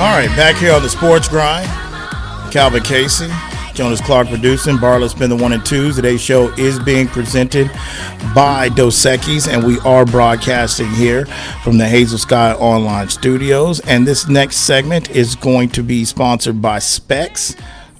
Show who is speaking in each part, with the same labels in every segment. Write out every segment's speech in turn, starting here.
Speaker 1: All right, back here on the Sports Grind. Calvin Casey, Jonas Clark producing. Barlow's been the one and twos. Today's show is being presented by Dos Equis, and we are broadcasting here from the Hazel Sky Online Studios. And this next segment is going to be sponsored by Specs.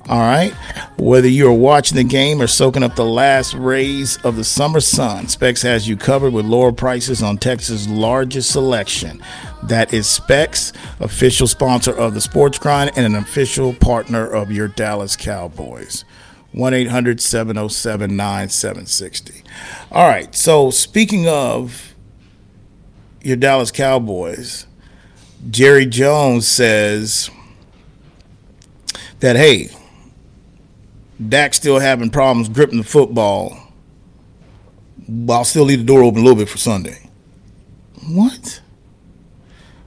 Speaker 1: All right. Whether you're watching the game or soaking up the last rays of the summer sun, Specs has you covered with lower prices on Texas' largest selection. That is Specs, official sponsor of the Sports Grind and an official partner of your Dallas Cowboys. 1 800 707 9760. All right. So, speaking of your Dallas Cowboys, Jerry Jones says that, hey, Dak still having problems gripping the football. But I'll still leave the door open a little bit for Sunday. What?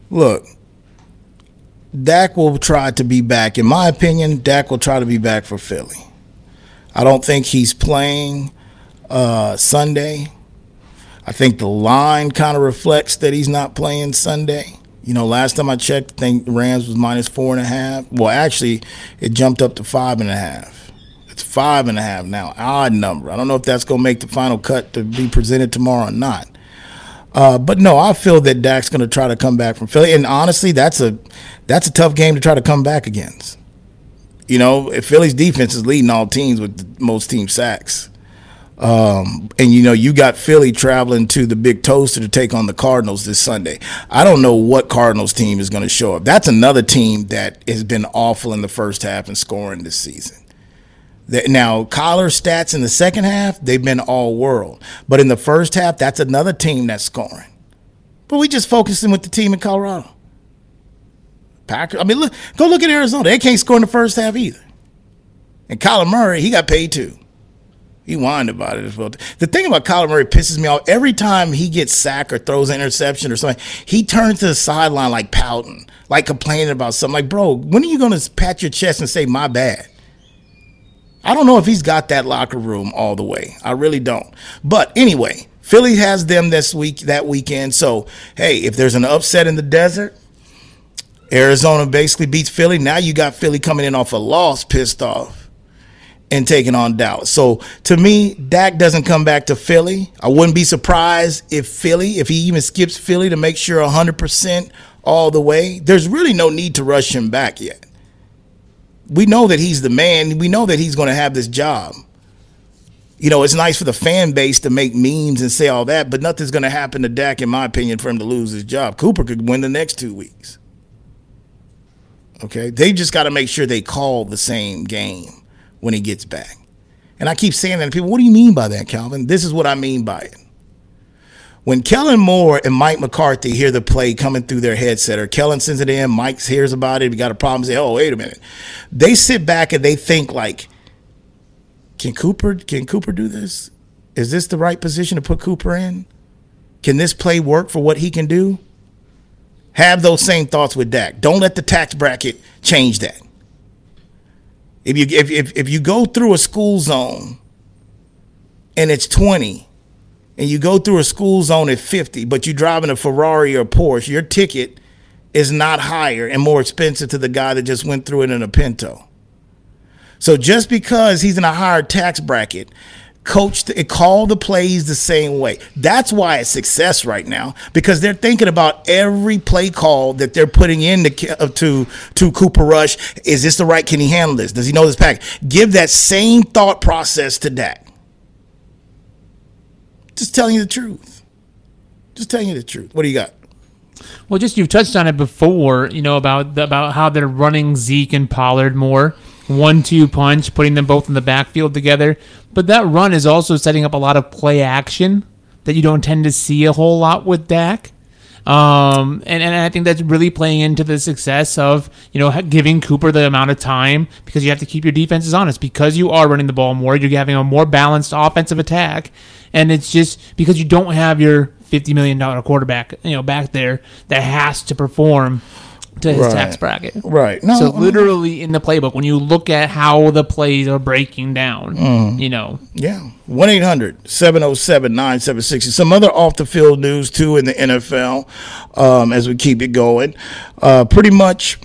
Speaker 1: Look, Dak will try to be back. In my opinion, Dak will try to be back for Philly. I don't think he's playing uh, Sunday. I think the line kind of reflects that he's not playing Sunday. You know, last time I checked, I think Rams was minus four and a half. Well, actually, it jumped up to five and a half. It's five and a half now, odd number. I don't know if that's going to make the final cut to be presented tomorrow or not. Uh, but no, I feel that Dak's going to try to come back from Philly, and honestly, that's a that's a tough game to try to come back against. You know, if Philly's defense is leading all teams with most team sacks, um, and you know you got Philly traveling to the Big Toaster to take on the Cardinals this Sunday. I don't know what Cardinals team is going to show up. That's another team that has been awful in the first half and scoring this season. Now, Kyler stats in the second half, they've been all world. But in the first half, that's another team that's scoring. But we just focusing with the team in Colorado. Packers, I mean, look, go look at Arizona. They can't score in the first half either. And Kyler Murray, he got paid too. He whined about it as well. The thing about Kyler Murray pisses me off. Every time he gets sacked or throws an interception or something, he turns to the sideline like pouting, like complaining about something. Like, bro, when are you going to pat your chest and say, my bad? I don't know if he's got that locker room all the way. I really don't. But anyway, Philly has them this week that weekend. So hey, if there's an upset in the desert, Arizona basically beats Philly. Now you got Philly coming in off a loss, pissed off, and taking on Dallas. So to me, Dak doesn't come back to Philly. I wouldn't be surprised if Philly, if he even skips Philly to make sure 100% all the way. There's really no need to rush him back yet we know that he's the man. We know that he's going to have this job. You know, it's nice for the fan base to make memes and say all that, but nothing's going to happen to Dak, in my opinion, for him to lose his job. Cooper could win the next two weeks. Okay, they just got to make sure they call the same game when he gets back. And I keep saying that to people. What do you mean by that, Calvin? This is what I mean by it when Kellen Moore and Mike McCarthy hear the play coming through their headset, or Kellen sends it in, Mike hears about it, we got a problem, say, oh, wait a minute. They sit back and they think like, can Cooper can Cooper do this? Is this the right position to put Cooper in? Can this play work for what he can do? Have those same thoughts with Dak. Don't let the tax bracket change that. If you if if, if you go through a school zone and it's 20 and you go through a school zone at 50, but you're driving a Ferrari or Porsche, your ticket is not higher and more expensive to the guy that just went through it in a Pinto. So just because he's in a higher tax bracket, coach it call the plays the same way. That's why it's success right now because they're thinking about every play call that they're putting in to uh, to, to Cooper Rush. Is this the right? Can he handle this? Does he know this pack? Give that same thought process to Dak. Just telling you the truth. Just telling you the truth. What do you got?
Speaker 2: Well, just you've touched on it before, you know about about how they're running Zeke and Pollard more, one-two punch, putting them both in the backfield together. But that run is also setting up a lot of play action that you don't tend to see a whole lot with Dak. Um, and, and I think that's really playing into the success of, you know, giving Cooper the amount of time because you have to keep your defenses honest. Because you are running the ball more, you're having a more balanced offensive attack. And it's just because you don't have your $50 million quarterback, you know, back there that has to perform to his
Speaker 1: Right.
Speaker 2: tax bracket.
Speaker 1: Right. No,
Speaker 2: so literally in the playbook, when you look at how the plays are breaking down,
Speaker 1: Mm.
Speaker 2: you know,
Speaker 1: Yeah. 1 800 707 9760. Some other off the field news, too, in the NFL um, as we keep it going. Uh, pretty much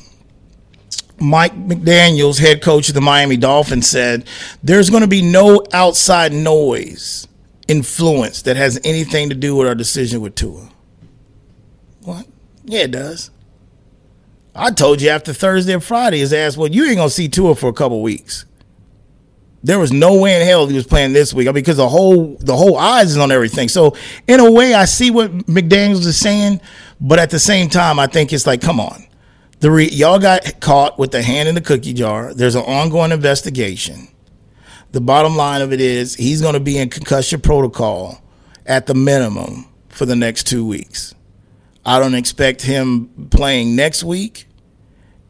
Speaker 1: Mike McDaniels, head coach of the Miami Dolphins, said there's going to be no outside noise influence that has anything to do with our decision with Tua. What? Yeah, it does. I told you after Thursday and Friday, his ass, well, you ain't gonna see Tua for a couple weeks. There was no way in hell he was playing this week. I mean, because the whole the whole eyes is on everything. So in a way, I see what McDaniels is saying, but at the same time, I think it's like, come on, the re- y'all got caught with the hand in the cookie jar. There's an ongoing investigation. The bottom line of it is he's going to be in concussion protocol at the minimum for the next two weeks. I don't expect him playing next week,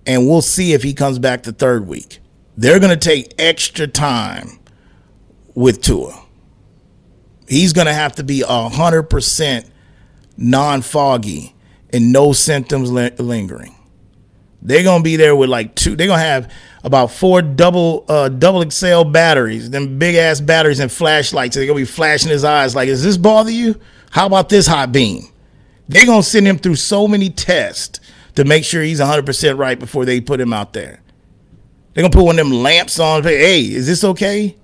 Speaker 1: and we'll see if he comes back the third week. They're going to take extra time with Tua. He's going to have to be 100% non foggy and no symptoms lingering. They're gonna be there with like two. They're gonna have about four double uh, double XL batteries, them big ass batteries and flashlights. They're gonna be flashing his eyes like, "Does this bother you? How about this hot beam?" They're gonna send him through so many tests to make sure he's 100 percent right before they put him out there. They're gonna put one of them lamps on. Hey, is this okay?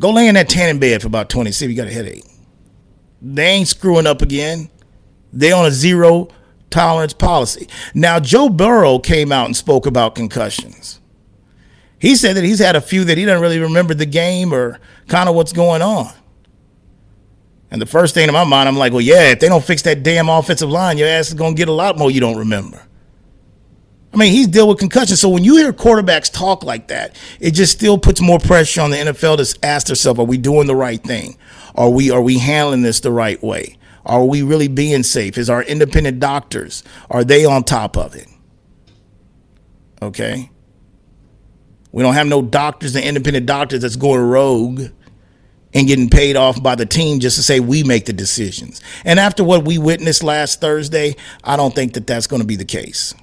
Speaker 1: Go lay in that tanning bed for about 20. See if you got a headache. They ain't screwing up again. They on a zero tolerance policy. Now, Joe Burrow came out and spoke about concussions. He said that he's had a few that he doesn't really remember the game or kind of what's going on. And the first thing in my mind, I'm like, well, yeah, if they don't fix that damn offensive line, your ass is going to get a lot more you don't remember. I mean, he's dealt with concussions. So when you hear quarterbacks talk like that, it just still puts more pressure on the NFL to ask themselves, are we doing the right thing? Are we are we handling this the right way? Are we really being safe? Is our independent doctors, are they on top of it? Okay. We don't have no doctors and independent doctors that's going rogue and getting paid off by the team just to say we make the decisions. And after what we witnessed last Thursday, I don't think that that's going to be the case.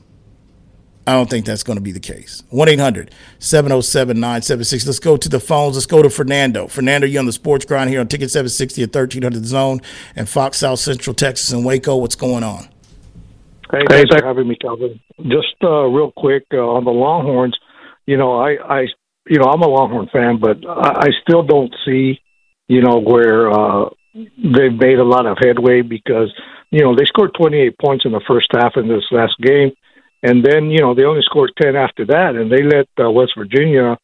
Speaker 1: I don't think that's going to be the case. 1 800 707 976. Let's go to the phones. Let's go to Fernando. Fernando, you're on the sports grind here on Ticket 760 at 1300 Zone and Fox South Central Texas and Waco. What's going on?
Speaker 3: Hey, thanks for having me, Calvin. Just uh, real quick uh, on the Longhorns. You know, I, I, you know, I'm a Longhorn fan, but I, I still don't see, you know, where uh, they've made a lot of headway because, you know, they scored 28 points in the first half in this last game and then you know they only scored ten after that, and they let uh, West Virginia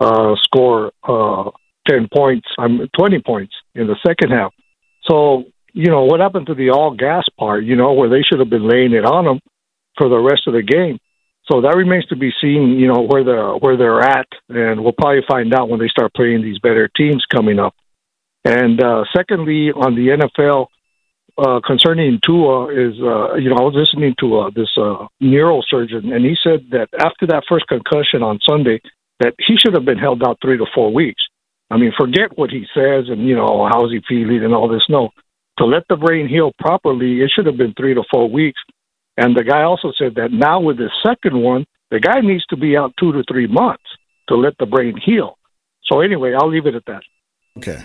Speaker 3: uh, score uh, ten points, um, twenty points in the second half. So you know what happened to the all gas part? You know where they should have been laying it on them for the rest of the game. So that remains to be seen. You know where they're where they're at, and we'll probably find out when they start playing these better teams coming up. And uh, secondly, on the NFL, uh, concerning Tua is, uh, you know, I was listening to uh, this uh, neurosurgeon, and he said that after that first concussion on Sunday, that he should have been held out three to four weeks. I mean, forget what he says and you know how's he feeling and all this. No, to let the brain heal properly, it should have been three to four weeks. And the guy also said that now with the second one, the guy needs to be out two to three months to let the brain heal. So anyway, I'll leave it at that.
Speaker 1: Okay.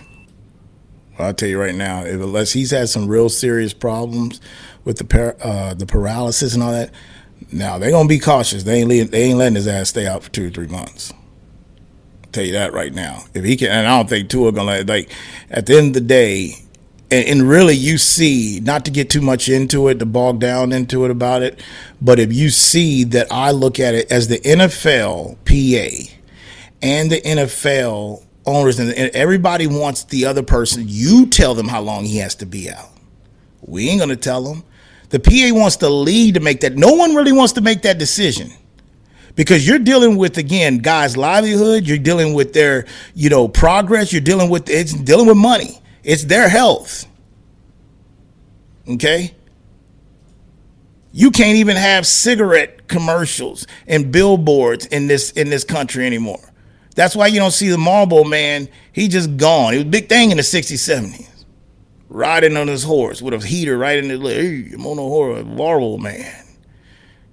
Speaker 1: I'll tell you right now, if, unless he's had some real serious problems with the uh, the paralysis and all that, now they're gonna be cautious. They ain't leaving, they ain't letting his ass stay out for two or three months. I'll tell you that right now. If he can, and I don't think Tua gonna let, like at the end of the day, and, and really you see not to get too much into it, to bog down into it about it, but if you see that I look at it as the NFL PA and the NFL owners and everybody wants the other person. You tell them how long he has to be out. We ain't gonna tell them. The PA wants the lead to make that. No one really wants to make that decision because you're dealing with again guys' livelihood. You're dealing with their you know progress. You're dealing with it's dealing with money. It's their health. Okay. You can't even have cigarette commercials and billboards in this in this country anymore. That's why you don't see the Marlboro man. He just gone. It was a big thing in the 60s, 70s. Riding on his horse with a heater right in the leg. Hey, I'm on a horse, Marlboro man.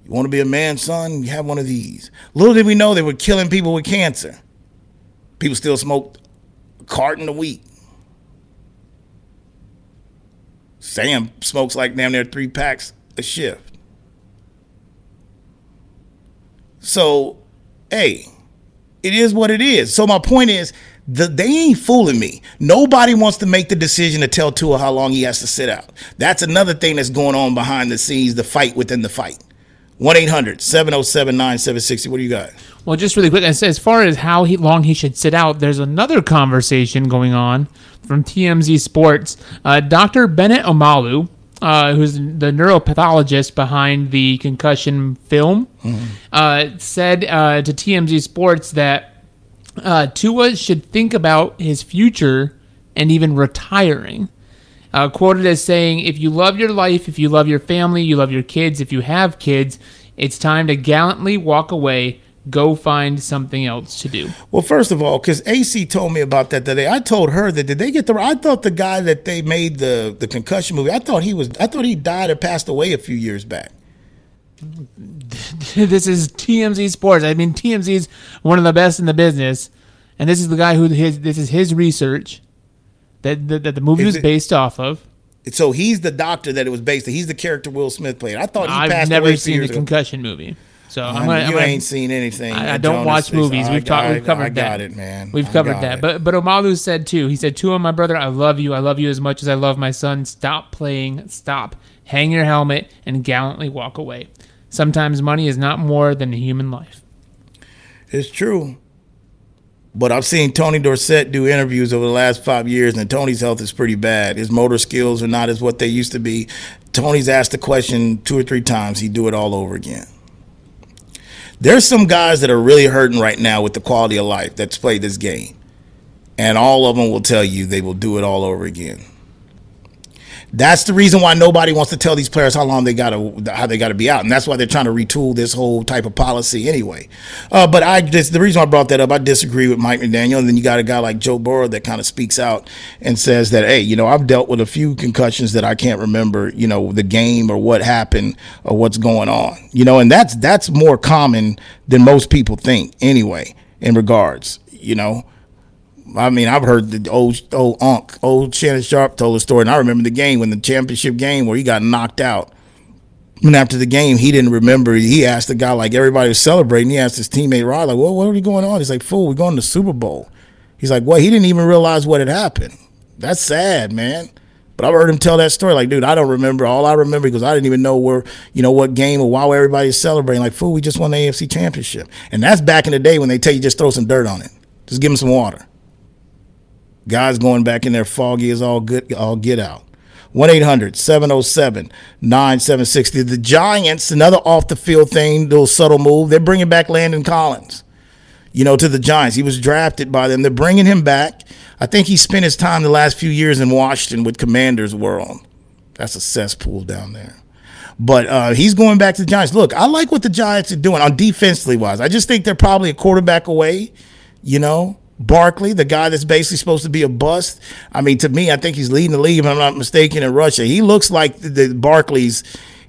Speaker 1: You want to be a man, son? You have one of these. Little did we know they were killing people with cancer. People still smoked a carton a week. Sam smokes like damn near three packs a shift. So, hey, it is what it is. So my point is, the, they ain't fooling me. Nobody wants to make the decision to tell Tua how long he has to sit out. That's another thing that's going on behind the scenes, the fight within the fight. 1 800 707 9760. What do you got?
Speaker 2: Well, just really quick, as far as how he, long he should sit out, there's another conversation going on from TMZ Sports. Uh, Dr. Bennett Omalu, uh, who's the neuropathologist behind the concussion film, mm-hmm. uh, said uh, to TMZ Sports that uh, Tua should think about his future and even retiring. Uh, quoted as saying, If you love your life, if you love your family, you love your kids, if you have kids, it's time to gallantly walk away go find something else to do.
Speaker 1: Well, first of all, because AC told me about that today, I told her that did they get the? I thought the guy that they made the the concussion movie, I thought he was, I thought he died or passed away a few years back.
Speaker 2: this is TMZ Sports. I mean, TMZ is one of the best in the business, and this is the guy who his this is his research that that, that the movie is was based off of.
Speaker 1: So he's the doctor that it was based. on. He's the character Will Smith played. I thought he
Speaker 2: I've
Speaker 1: passed
Speaker 2: never
Speaker 1: away
Speaker 2: seen
Speaker 1: the
Speaker 2: concussion movie. So
Speaker 1: I'm gonna, you I'm ain't seen anything.
Speaker 2: I, I don't watch movies. We've talked. We've covered I, I
Speaker 1: that.
Speaker 2: got
Speaker 1: it, man.
Speaker 2: We've covered that.
Speaker 1: It.
Speaker 2: But but Omalu said too. He said, "Tua, my brother, I love you. I love you as much as I love my son. Stop playing. Stop. Hang your helmet and gallantly walk away. Sometimes money is not more than a human life."
Speaker 1: It's true. But I've seen Tony Dorsett do interviews over the last five years, and Tony's health is pretty bad. His motor skills are not as what they used to be. Tony's asked the question two or three times. He'd do it all over again. There's some guys that are really hurting right now with the quality of life that's played this game. And all of them will tell you they will do it all over again. That's the reason why nobody wants to tell these players how long they got to how they got to be out, and that's why they're trying to retool this whole type of policy anyway. Uh, but I just the reason I brought that up, I disagree with Mike McDaniel, and then you got a guy like Joe Burrow that kind of speaks out and says that, hey, you know, I've dealt with a few concussions that I can't remember, you know, the game or what happened or what's going on, you know, and that's that's more common than most people think anyway. In regards, you know, I mean, I've heard the old old Unc, old Shannon Sharpe told a story, and I remember the game when the championship game where he got knocked out. And after the game, he didn't remember. He asked the guy, like everybody was celebrating. He asked his teammate Rod, like, "Well, what are you going on?" He's like, "Fool, we're going to the Super Bowl." He's like, "Well, he didn't even realize what had happened." That's sad, man. But I've heard him tell that story. Like, dude, I don't remember. All I remember because I didn't even know where, you know, what game or why everybody's celebrating. Like, fool, we just won the AFC Championship, and that's back in the day when they tell you just throw some dirt on it, just give him some water. Guys going back in there foggy is all good, all get out. 1 800 707 9760. The Giants, another off the field thing, little subtle move. They're bringing back Landon Collins, you know, to the Giants. He was drafted by them. They're bringing him back. I think he spent his time the last few years in Washington with Commanders World. That's a cesspool down there. But uh, he's going back to the Giants. Look, I like what the Giants are doing on defensively wise. I just think they're probably a quarterback away, you know. Barkley, the guy that's basically supposed to be a bust. I mean, to me, I think he's leading the league, if I'm not mistaken, in rushing. He looks like the, the Barkley's,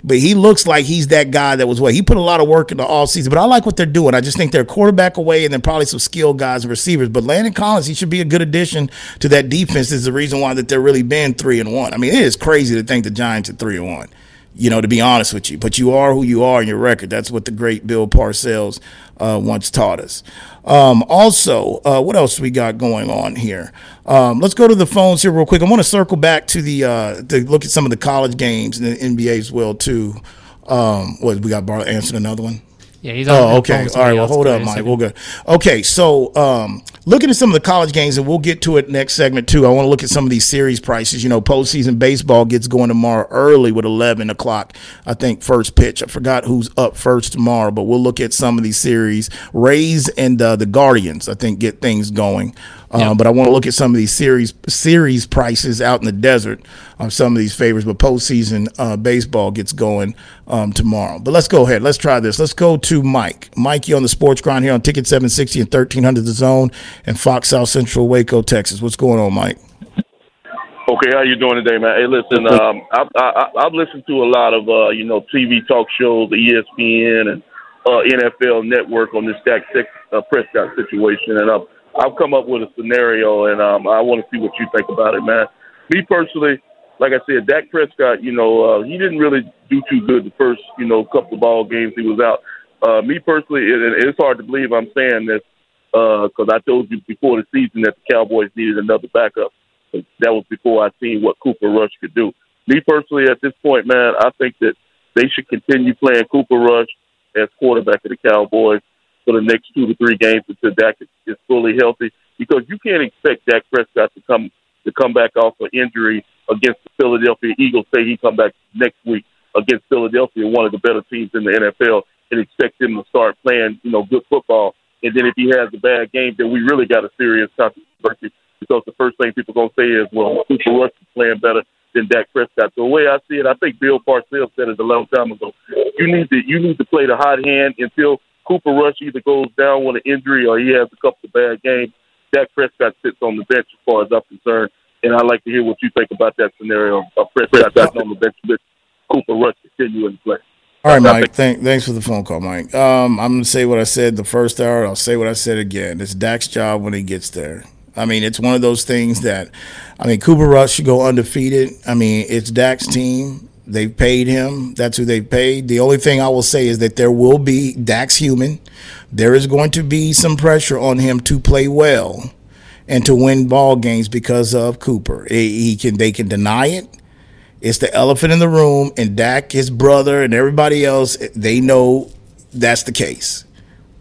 Speaker 1: but he looks like he's that guy that was what he put a lot of work in the all season. But I like what they're doing. I just think they're quarterback away and then probably some skilled guys and receivers. But Landon Collins, he should be a good addition to that defense. Is the reason why that they're really been three and one. I mean, it is crazy to think the Giants are three and one you know, to be honest with you. But you are who you are in your record. That's what the great Bill Parcells uh, once taught us. Um, also, uh, what else we got going on here? Um, let's go to the phones here real quick. I want to circle back to the uh, to look at some of the college games and the NBA as well too. Um, what we got? Bar answering another one.
Speaker 2: Yeah, he's on.
Speaker 1: Oh, okay. All right. Well, hold up, Mike. We'll go. Okay, so um, looking at some of the college games, and we'll get to it next segment too. I want to look at some of these series prices. You know, postseason baseball gets going tomorrow early with eleven o'clock. I think first pitch. I forgot who's up first tomorrow, but we'll look at some of these series. Rays and uh, the Guardians, I think, get things going. Um, But I want to look at some of these series series prices out in the desert on some of these favors. But postseason uh, baseball gets going um, tomorrow. But let's go ahead. Let's try this. Let's go to Mike. Mike, you on the Sports Grind here on Ticket 760 and 1300 The Zone and Fox South Central, Waco, Texas. What's going on, Mike?
Speaker 4: Okay, how you doing today, man? Hey, listen, um, I, I, I've listened to a lot of uh, you know TV talk shows, the ESPN and uh, NFL Network on this Dak uh, Prescott situation, and I've I've come up with a scenario, and um, I want to see what you think about it, man. Me personally, like I said, Dak Prescott, you know, uh, he didn't really do too good the first, you know, couple of ball games he was out. uh, me personally, it, it's hard to believe I'm saying this because uh, I told you before the season that the Cowboys needed another backup. That was before I seen what Cooper Rush could do. Me personally, at this point, man, I think that they should continue playing Cooper Rush as quarterback of the Cowboys for the next two to three games until Dak is, fully healthy. Because you can't expect Dak Prescott to come to come back off an injury against the Philadelphia Eagles. Say he come back next week against Philadelphia, one of the better teams in the NFL, and expect him to start playing, you know, good football. And then if he has a bad game, then we really got a serious controversy because the first thing people to say is, well, Cooper Rush is playing better than Dak Prescott. The way I see it, I think Bill Parcells said it a long time ago. You need to you need to play the hot hand until Cooper Rush either goes down with an injury or he has a couple of bad games. Dak Prescott sits on the bench as far as I'm concerned. And I'd like to hear what you think about that scenario of Prescott sitting on the bench with Cooper Rush continuing to play.
Speaker 1: All right, Mike. Thank, thanks for the phone call, Mike. Um, I'm going to say what I said the first hour. I'll say what I said again. It's Dak's job when he gets there. I mean, it's one of those things that, I mean, Cooper Rush should go undefeated. I mean, it's Dak's team. They've paid him. That's who they've paid. The only thing I will say is that there will be Dak's human. There is going to be some pressure on him to play well and to win ball games because of Cooper. He can they can deny it. It's the elephant in the room, and Dak, his brother, and everybody else, they know that's the case.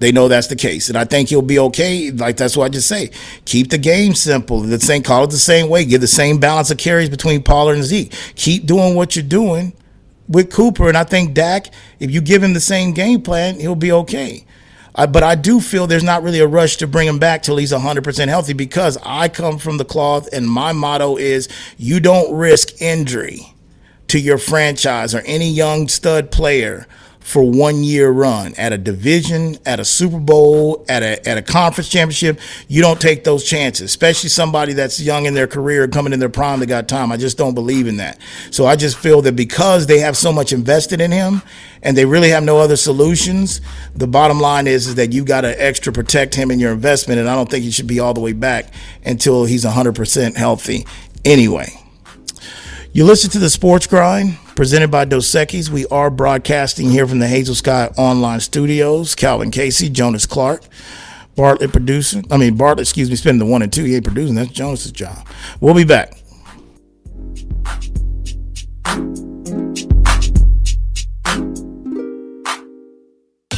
Speaker 1: They know that's the case, and I think he'll be okay. Like that's what I just say. Keep the game simple. The same, call it the same way. Give the same balance of carries between Pollard and Zeke. Keep doing what you're doing with Cooper, and I think Dak, if you give him the same game plan, he'll be okay. Uh, but I do feel there's not really a rush to bring him back till he's 100% healthy because I come from the cloth, and my motto is you don't risk injury to your franchise or any young stud player for one year run at a division, at a Super Bowl, at a at a conference championship. You don't take those chances, especially somebody that's young in their career, coming in their prime, they got time. I just don't believe in that. So I just feel that because they have so much invested in him and they really have no other solutions, the bottom line is, is that you got to extra protect him in your investment. And I don't think he should be all the way back until he's 100% healthy anyway. You listen to the Sports Grind presented by Dos Equis. We are broadcasting here from the Hazel Sky Online Studios. Calvin Casey, Jonas Clark, Bartlett producing. I mean Bartlett, excuse me, spending the one and two. He ain't producing. That's Jonas's job. We'll be back.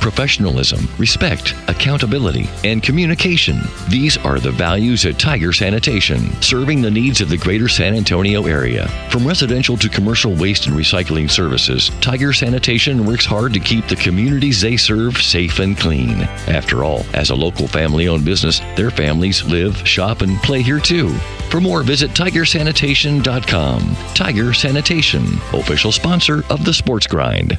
Speaker 5: professionalism, respect, accountability, and communication. These are the values at Tiger Sanitation, serving the needs of the greater San Antonio area. From residential to commercial waste and recycling services, Tiger Sanitation works hard to keep the communities they serve safe and clean. After all, as a local family owned business, their families live, shop, and play here too. For more, visit tigersanitation.com. Tiger Sanitation, official sponsor of the Sports Grind.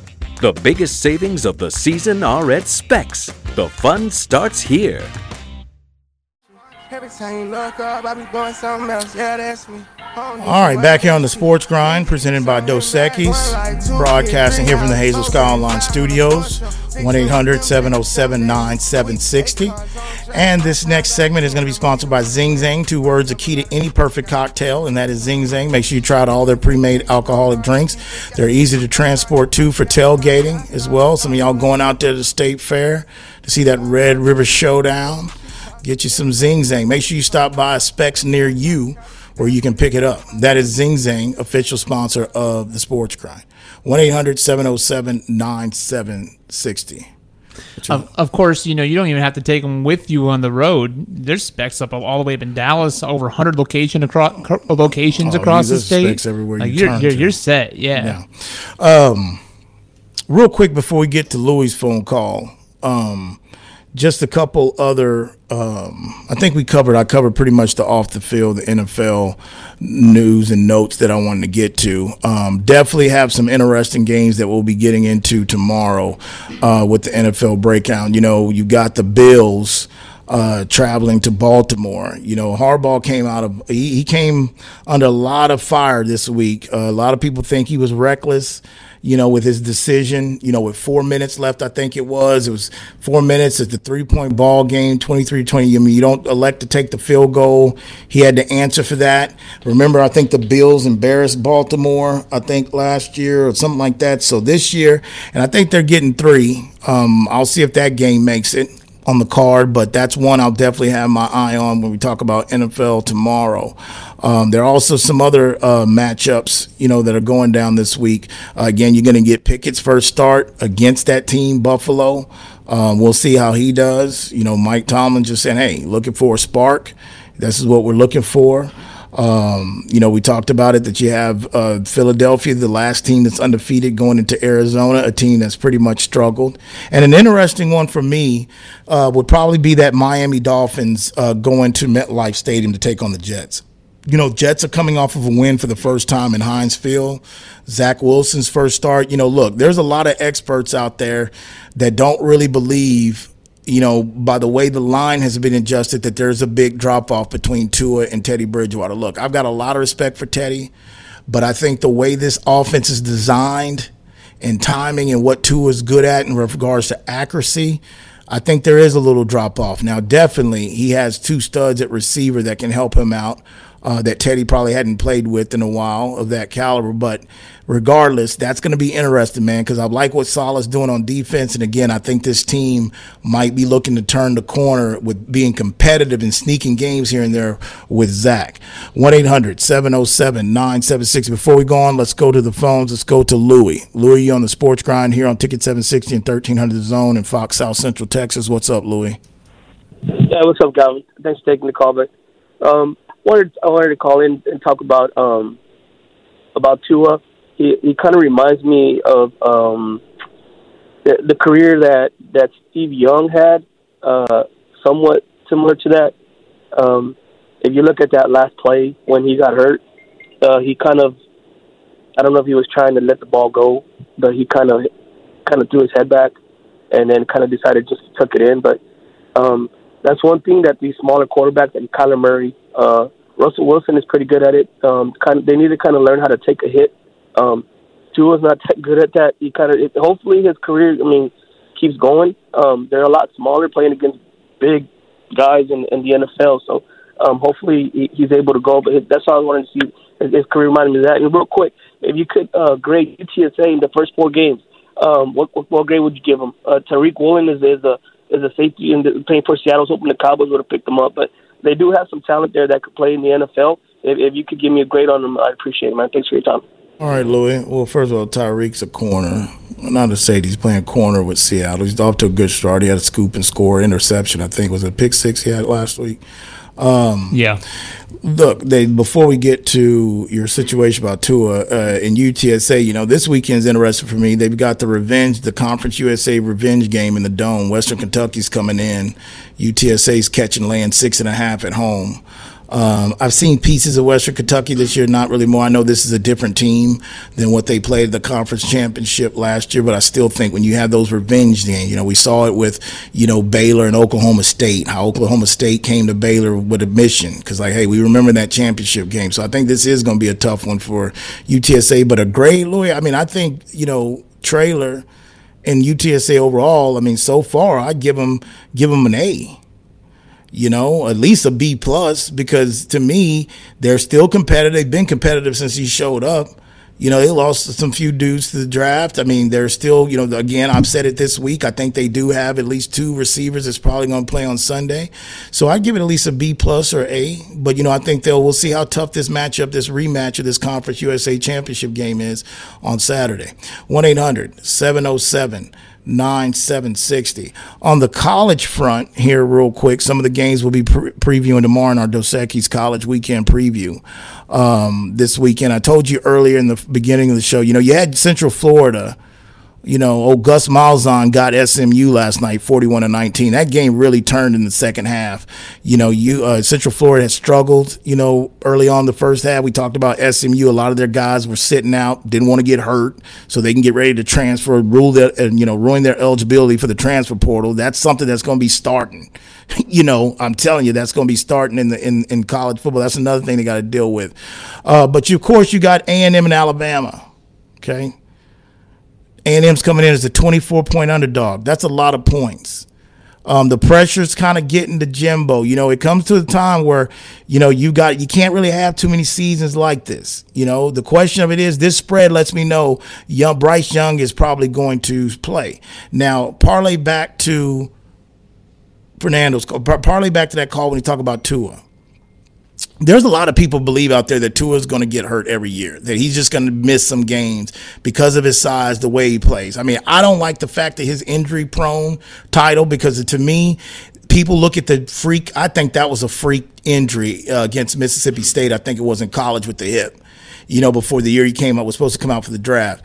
Speaker 6: The biggest savings of the season are at Specs. The fun starts here.
Speaker 1: Every time you look up, I be else. Yeah, that's me. All right, back here on the Sports Grind, presented by Dos Equis, broadcasting here from the Hazel Sky Online Studios, 1 800 707 9760. And this next segment is going to be sponsored by Zing Zang, two words, a key to any perfect cocktail, and that is Zing Zang. Make sure you try out all their pre made alcoholic drinks. They're easy to transport too for tailgating as well. Some of y'all going out there to the state fair to see that Red River Showdown. Get you some Zing Zang. Make sure you stop by Specs near you where you can pick it up. That is Zing Zang, official sponsor of the Sports Grind. 1 800 707 9760.
Speaker 2: Of, of course, you know, you don't even have to take them with you on the road. There's specs up all the way up in Dallas, over 100 location across, locations
Speaker 1: Oh,
Speaker 2: across the state.
Speaker 1: specs everywhere
Speaker 2: Like,
Speaker 1: you
Speaker 2: you're,
Speaker 1: turn
Speaker 2: you're,
Speaker 1: to.
Speaker 2: you're set, yeah.
Speaker 1: Yeah. Um, real quick before we get to Louis' phone call, um, just a couple other. Um, I think we covered. I covered pretty much the off the field, the NFL news and notes that I wanted to get to. Um, definitely have some interesting games that we'll be getting into tomorrow uh, with the NFL breakdown. You know, you got the Bills uh, traveling to Baltimore. You know, Harbaugh came out of he, he came under a lot of fire this week. Uh, a lot of people think he was reckless. You know, with his decision. You know, with four minutes left, I think it was. It was four minutes. It's the three point ball game, 23-20. I mean, you don't elect to take the field goal. He had to answer for that. Remember, I think the Bills embarrassed Baltimore. I think last year or something like that. So this year, and I think they're getting three. Um, I'll see if that game makes it on the card, but that's one I'll definitely have my eye on when we talk about NFL tomorrow. Um, there are also some other uh, matchups, you know, that are going down this week. Uh, again, you're going to get Pickett's first start against that team, Buffalo. Um, we'll see how he does. You know, Mike Tomlin just saying, "Hey, looking for a spark. This is what we're looking for." Um, you know, we talked about it that you have uh, Philadelphia, the last team that's undefeated, going into Arizona, a team that's pretty much struggled. And an interesting one for me uh, would probably be that Miami Dolphins uh, going to MetLife Stadium to take on the Jets. You know, Jets are coming off of a win for the first time in Heinz Field. Zach Wilson's first start. You know, look, there's a lot of experts out there that don't really believe you know, by the way the line has been adjusted, that there's a big drop off between Tua and Teddy Bridgewater. Look, I've got a lot of respect for Teddy, but I think the way this offense is designed and timing and what Tua is good at in regards to accuracy, I think there is a little drop off. Now, definitely, he has two studs at receiver that can help him out. Uh, that Teddy probably hadn't played with in a while of that caliber. But regardless, that's going to be interesting, man, because I like what Saleh's doing on defense. And again, I think this team might be looking to turn the corner with being competitive and sneaking games here and there with Zach. 1 800 707 976. Before we go on, let's go to the phones. Let's go to Louie. Louie, you on the sports grind here on Ticket 760 and 1300 Zone in Fox South Central Texas. What's up, Louie?
Speaker 7: Yeah, what's up, Calvin? Thanks for taking the call, but um, wanted I wanted to call in and talk about um about Tua. He he kind of reminds me of um the, the career that that Steve Young had, uh, somewhat similar to that. Um, if you look at that last play when he got hurt, uh, he kind of I don't know if he was trying to let the ball go, but he kind of kind of threw his head back and then kind of decided just to tuck it in, but. Um, that's one thing that these smaller quarterbacks like Kyler Murray, uh, Russell Wilson is pretty good at it. Um, kind of, they need to kind of learn how to take a hit. Um, Tua's not that good at that. He kind of, it, hopefully, his career, I mean, keeps going. Um, they're a lot smaller, playing against big guys in, in the NFL. So, um, hopefully, he, he's able to go. But that's all I wanted to see. His, his career reminded me of that. And real quick, if you could uh, grade UTSA in the first four games, um, what, what, what grade would you give him? Uh, Tariq Woolen is, is a is a safety and playing for Seattle. I was hoping the Cowboys would have picked him up, but they do have some talent there that could play in the NFL. If, if you could give me a grade on them, I'd appreciate it, man. Thanks for your time.
Speaker 1: All right, Louis. Well, first of all, Tariq's a corner. Not to say he's playing corner with Seattle. He's off to a good start. He had a scoop and score, interception. I think was a pick six he had last week. Um,
Speaker 2: yeah.
Speaker 1: Look, they before we get to your situation about Tua uh, and UTSA, you know this weekend's interesting for me. They've got the revenge, the Conference USA revenge game in the Dome. Western Kentucky's coming in. UTSA's catching land six and a half at home. Um, I've seen pieces of Western Kentucky this year, not really more. I know this is a different team than what they played the conference championship last year, but I still think when you have those revenge games, you know, we saw it with, you know, Baylor and Oklahoma State, how Oklahoma State came to Baylor with a mission. Because, like, hey, we remember that championship game. So I think this is going to be a tough one for UTSA, but a great lawyer. I mean, I think, you know, Traylor and UTSA overall, I mean, so far, I give them give them an A you know, at least a B plus because to me they're still competitive. They've been competitive since he showed up. You know, they lost some few dudes to the draft. I mean, they're still, you know, again, I've said it this week. I think they do have at least two receivers that's probably going to play on Sunday. So I'd give it at least a B plus or A. But, you know, I think they'll, we'll see how tough this matchup, this rematch of this Conference USA Championship game is on Saturday. 1 800 707 9760. On the college front, here, real quick, some of the games we'll be pre- previewing tomorrow in our Dos Equis College Weekend Preview um, this weekend. I told you earlier in the beginning of the show, you know, you had Central Florida you know, old Gus Malzahn got SMU last night, 41 to 19. That game really turned in the second half. You know, you uh, Central Florida has struggled, you know, early on the first half. We talked about SMU. A lot of their guys were sitting out, didn't want to get hurt, so they can get ready to transfer, rule that, and, you know, ruin their eligibility for the transfer portal. That's something that's going to be starting. you know, I'm telling you, that's going to be starting in the in, in college football. That's another thing they got to deal with. Uh, but you, of course, you got A&M and Alabama. Okay a&M's coming in as a 24 point underdog. That's a lot of points. Um, the pressure's kind of getting to Jimbo. You know, it comes to a time where, you know, you got you can't really have too many seasons like this. You know, the question of it is this spread lets me know young Bryce Young is probably going to play. Now, parlay back to Fernando's parlay back to that call when you talk about Tua there's a lot of people believe out there that Tua is going to get hurt every year, that he's just going to miss some games because of his size, the way he plays. I mean, I don't like the fact that his injury prone title because to me, people look at the freak. I think that was a freak injury uh, against Mississippi State. I think it was in college with the hip. You know, before the year he came out, was supposed to come out for the draft.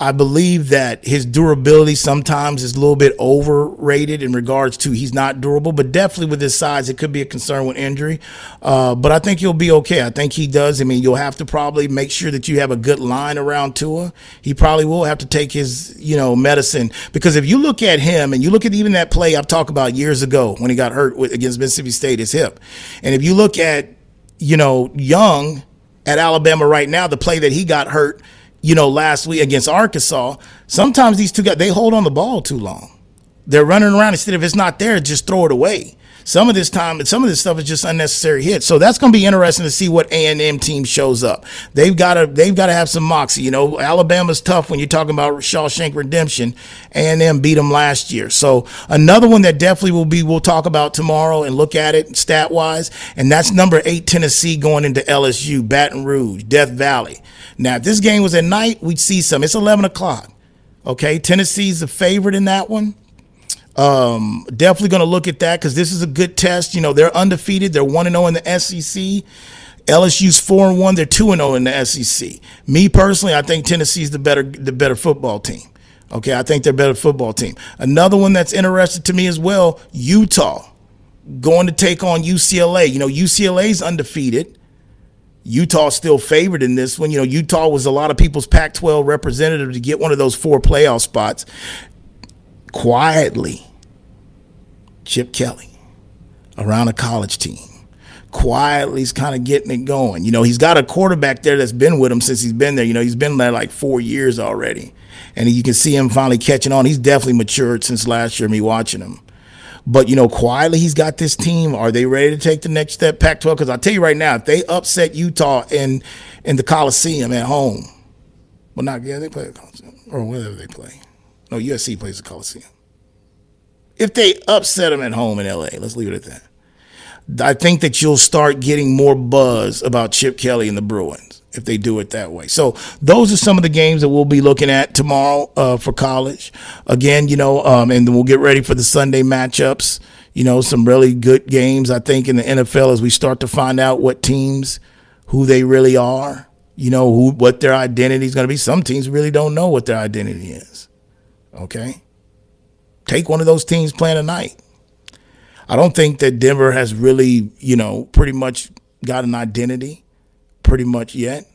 Speaker 1: I believe that his durability sometimes is a little bit overrated in regards to he's not durable, but definitely with his size, it could be a concern with injury. Uh, but I think he'll be okay. I think he does. I mean, you'll have to probably make sure that you have a good line around Tua. He probably will have to take his, you know, medicine because if you look at him and you look at even that play I've talked about years ago when he got hurt with, against Mississippi State, his hip, and if you look at, you know, Young at Alabama right now, the play that he got hurt you know, last week against Arkansas, sometimes these two guys they hold on the ball too long. They're running around instead of it's not there, just throw it away. Some of this time, some of this stuff is just unnecessary hits. So that's going to be interesting to see what A and M team shows up. They've got to they've got to have some moxie. You know, Alabama's tough when you're talking about Shawshank Redemption. A and M beat them last year. So another one that definitely will be we'll talk about tomorrow and look at it stat wise, and that's number eight Tennessee going into LSU, Baton Rouge, Death Valley. Now, if this game was at night, we'd see some. It's 11 o'clock. Okay, Tennessee's the favorite in that one. Um, definitely going to look at that because this is a good test. You know, they're undefeated. They're 1 0 in the SEC. LSU's 4 and 1. They're 2 and 0 in the SEC. Me personally, I think Tennessee's the better the better football team. Okay, I think they're a better football team. Another one that's interested to me as well, Utah going to take on UCLA. You know, UCLA's undefeated. Utah still favored in this one. You know, Utah was a lot of people's Pac 12 representative to get one of those four playoff spots. Quietly, Chip Kelly around a college team. Quietly, he's kind of getting it going. You know, he's got a quarterback there that's been with him since he's been there. You know, he's been there like four years already. And you can see him finally catching on. He's definitely matured since last year, me watching him. But you know, quietly he's got this team. Are they ready to take the next step? Pac-12. Because I'll tell you right now, if they upset Utah in in the Coliseum at home, well, not yeah, they play the Coliseum or whatever they play. No, USC plays the Coliseum. If they upset them at home in LA, let's leave it at that. I think that you'll start getting more buzz about Chip Kelly and the Bruins if they do it that way. So those are some of the games that we'll be looking at tomorrow uh, for college. Again, you know, um, and we'll get ready for the Sunday matchups. You know, some really good games I think in the NFL as we start to find out what teams, who they really are. You know, who what their identity is going to be. Some teams really don't know what their identity is. Okay, take one of those teams playing tonight. I don't think that Denver has really, you know, pretty much got an identity pretty much yet.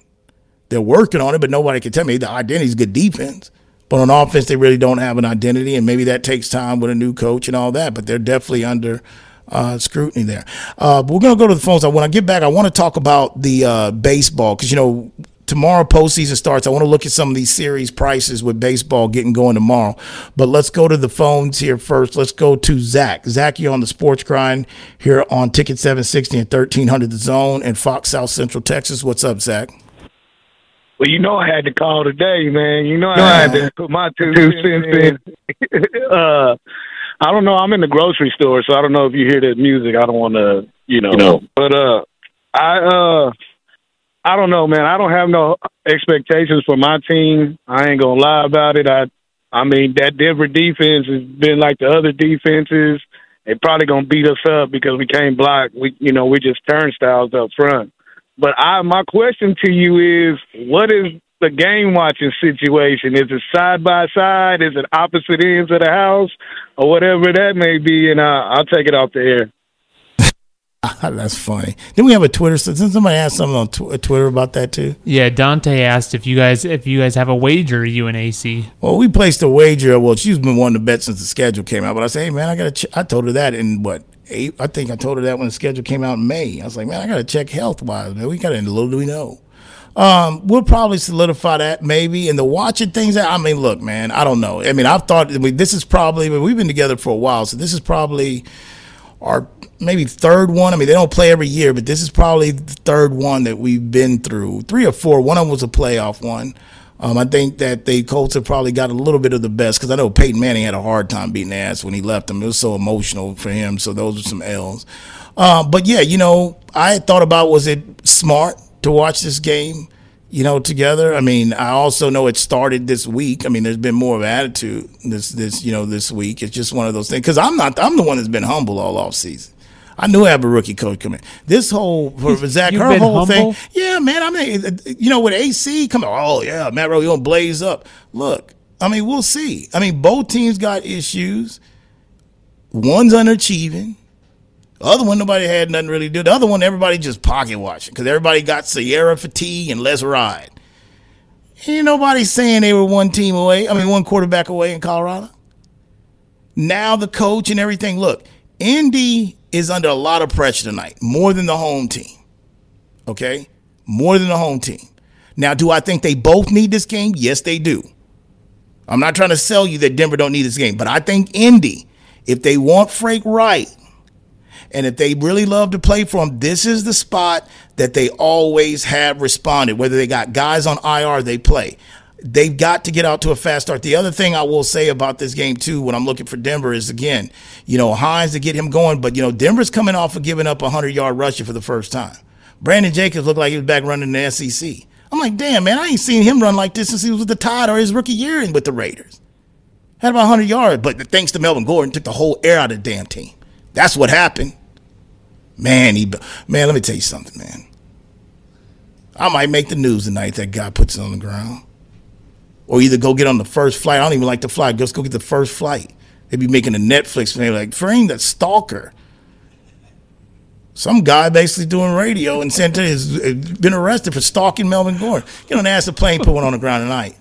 Speaker 1: They're working on it, but nobody can tell me the identity is good defense. But on offense, they really don't have an identity, and maybe that takes time with a new coach and all that. But they're definitely under uh, scrutiny there. Uh, we're going to go to the phones. When I get back, I want to talk about the uh, baseball because you know tomorrow postseason starts. I want to look at some of these series prices with baseball getting going tomorrow. But let's go to the phones here first. Let's go to Zach. Zach, you're on the Sports Grind here on Ticket 760 and 1300 The Zone and Fox South Central Texas. What's up, Zach?
Speaker 3: Well, you know I had to call today, man. You know I had to put my two cents in. uh, I don't know. I'm in the grocery store, so I don't know if you hear the music. I don't want to, you know. You know. But uh, I uh I don't know, man. I don't have no expectations for my team. I ain't gonna lie about it. I, I mean, that Denver defense has been like the other defenses. They probably gonna beat us up because we can't block. We, you know, we just turnstiles up front. But I, my question to you is, what is the game watching situation? Is it side by side? Is it opposite ends of the house, or whatever that may be? And I, I'll take it off the air.
Speaker 1: That's funny. Then we have a Twitter. Did somebody asked something on tw- Twitter about that too?
Speaker 2: Yeah, Dante asked if you guys if you guys have a wager, you and AC.
Speaker 1: Well, we placed a wager. Well, she's been wanting to bet since the schedule came out. But I say, hey man, I got to. Ch-. I told her that in what eight? I think I told her that when the schedule came out in May. I was like, man, I got to check health wise. Man, we got to. Little do we know. Um, we'll probably solidify that maybe. And the watching things. I mean, look, man, I don't know. I mean, I've thought I mean, this is probably. I mean, we've been together for a while, so this is probably our maybe third one. I mean, they don't play every year, but this is probably the third one that we've been through. Three or four. One of them was a playoff one. Um, I think that the Colts have probably got a little bit of the best because I know Peyton Manning had a hard time beating ass when he left them. It was so emotional for him. So those are some L's. Uh, but yeah, you know, I thought about was it smart to watch this game? you know, together. I mean, I also know it started this week. I mean, there's been more of attitude this this you know this week. It's just one of those things because I'm not I'm the one that's been humble all off season. I knew I have a rookie coach coming. This whole for Zach, her whole humble? thing, yeah, man. I mean, uh, uh, you know, with AC coming, oh yeah, Matt Rhule, you gonna blaze up. Look, I mean, we'll see. I mean, both teams got issues. One's underachieving. The other one, nobody had nothing really to do. The other one, everybody just pocket watching because everybody got Sierra fatigue and let's ride. Ain't nobody saying they were one team away. I mean, one quarterback away in Colorado. Now the coach and everything. Look, Indy is under a lot of pressure tonight, more than the home team. Okay? More than the home team. Now, do I think they both need this game? Yes, they do. I'm not trying to sell you that Denver don't need this game, but I think Indy, if they want Frank Reich, and if they really love to play for him, this is the spot that they always have responded. Whether they got guys on IR, they play they've got to get out to a fast start. The other thing I will say about this game too, when I'm looking for Denver, is again, you know, Hines to get him going, but you know, Denver's coming off of giving up a hundred yard rusher for the first time. Brandon Jacobs looked like he was back running the SEC. I'm like, damn man, I ain't seen him run like this since he was with the Tide or his rookie year with the Raiders. Had about 100 yards, but thanks to Melvin Gordon, took the whole air out of the damn team. That's what happened. Man, he man, let me tell you something, man. I might make the news tonight. That guy puts it on the ground or either go get on the first flight. I don't even like to fly. Just go get the first flight. They'd be making a Netflix they're like, frame that stalker. Some guy basically doing radio and sent has been arrested for stalking Melvin Gordon. Get on the ass of plane, put one on the ground tonight.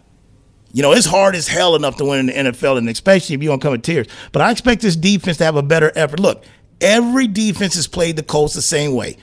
Speaker 1: You know, it's hard as hell enough to win in the NFL, and especially if you don't come in tears. But I expect this defense to have a better effort. Look, every defense has played the Colts the same way.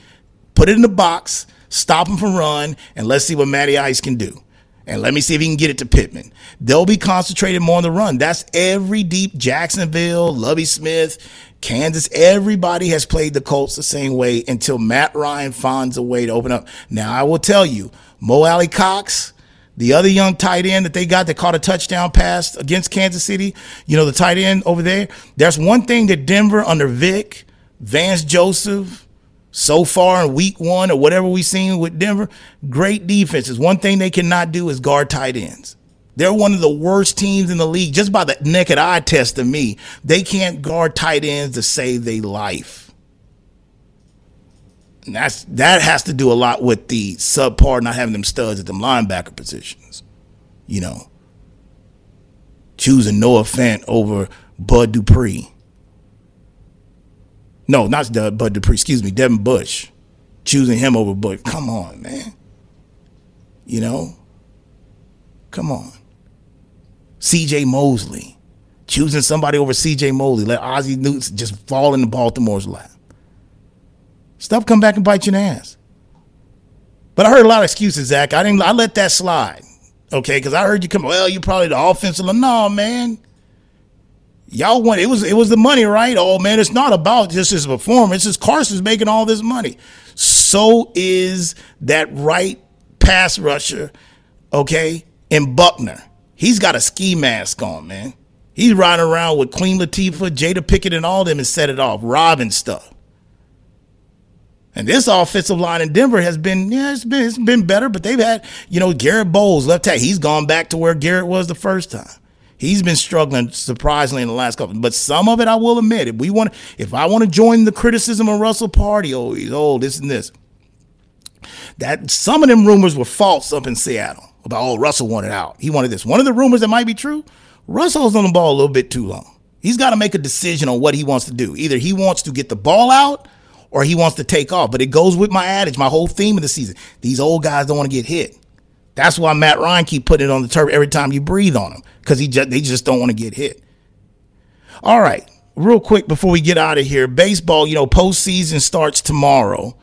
Speaker 1: Put it in the box, stop them from run, and let's see what Matty Ice can do and let me see if he can get it to Pittman. They'll be concentrated more on the run. That's every deep Jacksonville, Lovie Smith, Kansas. Everybody has played the Colts the same way until Matt Ryan finds a way to open up. Now I will tell you, Mo Alie-Cox, the other young tight end that they got that caught a touchdown pass against Kansas City, you know, the tight end over there. There's one thing that Denver under Vic, Vance Joseph, So far in week one or whatever we've seen with Denver, great defenses. One thing they cannot do is guard tight ends. They're one of the worst teams in the league, just by the naked eye test of me. They can't guard tight ends to save their life. And that's that has to do a lot with the subpar not having them studs at them linebacker positions. You know, choosing Noah Fant over Bud Dupree. No, not Bud Dupree. Excuse me, Devin Bush. Choosing him over Bush. Come on, man. You know, come on. C.J. Mosley. Choosing somebody over C.J. Mosley. Let Ozzie Newsome just fall into Baltimore's lap. Stuff come back and bite you in the ass. But I heard a lot of excuses, Zach. I didn't. I let that slide. Okay, because I heard you come. Well, you probably the offensive. No, man. Y'all want it was it was the money, right? Oh man, it's not about just his performance. It's Carson's making all this money. So is that right pass rusher, okay, in Buckner. He's got a ski mask on, man. He's riding around with Queen Latifah, Jada Pinkett, and all them and set it off, robbing stuff. And this offensive line in Denver has been, yeah, it's been it's been better, but they've had, you know, Garett Bolles left tackle. He's gone back to where Garrett was the first time. He's been struggling surprisingly in the last couple, but some of it I will admit. If we want, if I want to join the criticism of Russell Party, oh, he's old, this and this. That some of them rumors were false up in Seattle about, oh, Russell wanted out. He wanted this. One of the rumors that might be true, Russell's on the ball a little bit too long. He's got to make a decision on what he wants to do. Either he wants to get the ball out or he wants to take off. But it goes with my adage, my whole theme of the season. These old guys don't want to get hit. That's why Matt Ryan keep putting it on the turf every time you breathe on him because he just, they just don't want to get hit. All right, real quick before we get out of here, baseball. You know, postseason starts tomorrow,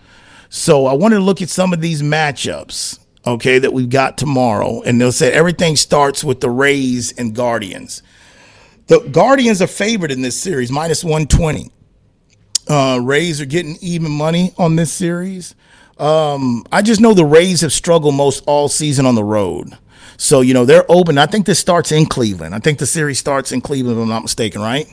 Speaker 1: so I wanted to look at some of these matchups okay, that we've got tomorrow. And they'll say everything starts with the Rays and Guardians. The Guardians are favored in this series, minus 120. Uh, Rays are getting even money on this series. Um, I just know the Rays have struggled most all season on the road. So, you know, they're open. I think this starts in Cleveland. I think the series starts in Cleveland, if I'm not mistaken, right?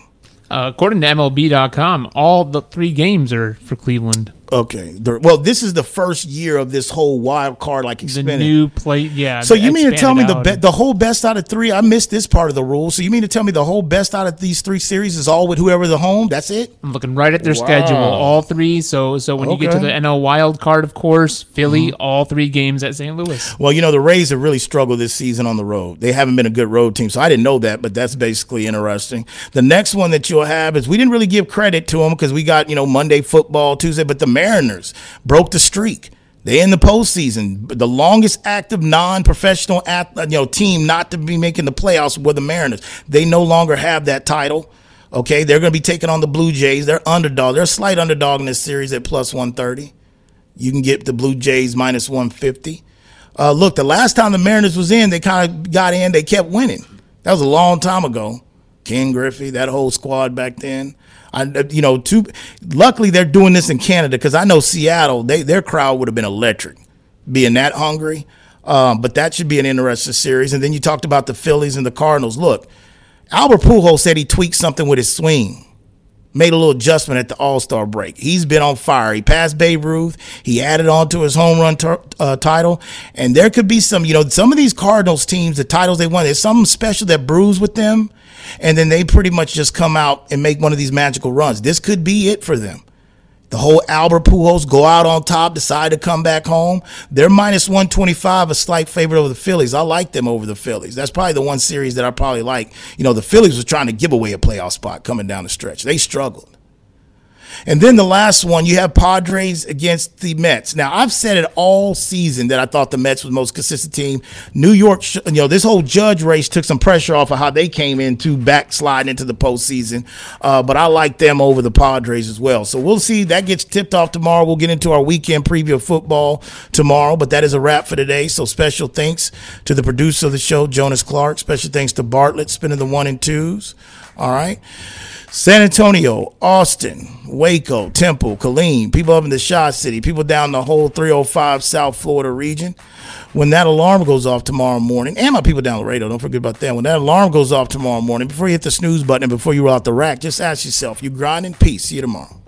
Speaker 2: Uh, according to MLB.com, all the three games are for Cleveland.
Speaker 1: Okay. Well, this is the first year of this whole wild card like
Speaker 2: expanding. The new plate, yeah.
Speaker 1: So you mean to tell me the be- the whole best out of three? I missed this part of the rule. So you mean to tell me the whole best out of these three series is all with whoever the home? That's it.
Speaker 2: I'm looking right at their wow. schedule, all three. So so when okay. you get to the NL wild card, of course, Philly, mm-hmm. all three games at St. Louis.
Speaker 1: Well, you know the Rays have really struggled this season on the road. They haven't been a good road team, so I didn't know that, but that's basically interesting. The next one that you'll have is we didn't really give credit to them because we got you know Monday football, Tuesday, but the Mariners broke the streak. They in the postseason, the longest active non-professional you know team not to be making the playoffs were the Mariners. They no longer have that title. Okay, they're going to be taking on the Blue Jays. They're underdog. They're a slight underdog in this series at plus 130. You can get the Blue Jays minus 150. Uh, look, the last time the Mariners was in, they kind of got in. They kept winning. That was a long time ago. Ken Griffey, that whole squad back then. I, you know, too. Luckily, they're doing this in Canada because I know Seattle. They their crowd would have been electric, being that hungry. Um, but that should be an interesting series. And then you talked about the Phillies and the Cardinals. Look, Albert Pujols said he tweaked something with his swing, made a little adjustment at the All Star break. He's been on fire. He passed Babe Ruth. He added on to his home run uh, title. And there could be some, you know, some of these Cardinals teams, the titles they won, there's something special that brews with them and then they pretty much just come out and make one of these magical runs. This could be it for them. The whole Albert Pujols go out on top, decide to come back home. They're minus 125, a slight favorite over the Phillies. I like them over the Phillies. That's probably the one series that I probably like. You know, the Phillies was trying to give away a playoff spot coming down the stretch. They struggled. And then the last one, you have Padres against the Mets. Now, I've said it all season that I thought the Mets was the most consistent team. New York, you know, this whole judge race took some pressure off of how they came into backsliding into the postseason. Uh, but I like them over the Padres as well. So we'll see. That gets tipped off tomorrow. We'll get into our weekend preview of football tomorrow. But that is a wrap for today. So special thanks to the producer of the show, Jonas Clark. Special thanks to Bartlett, spinning the one and twos. All right. San Antonio, Austin, Waco, Temple, Killeen, people up in the Shaw City, people down the whole 305 South Florida region. When that alarm goes off tomorrow morning, and my people down Laredo, don't forget about that. When that alarm goes off tomorrow morning, before you hit the snooze button and before you roll out the rack, just ask yourself, you grind in peace. See you tomorrow.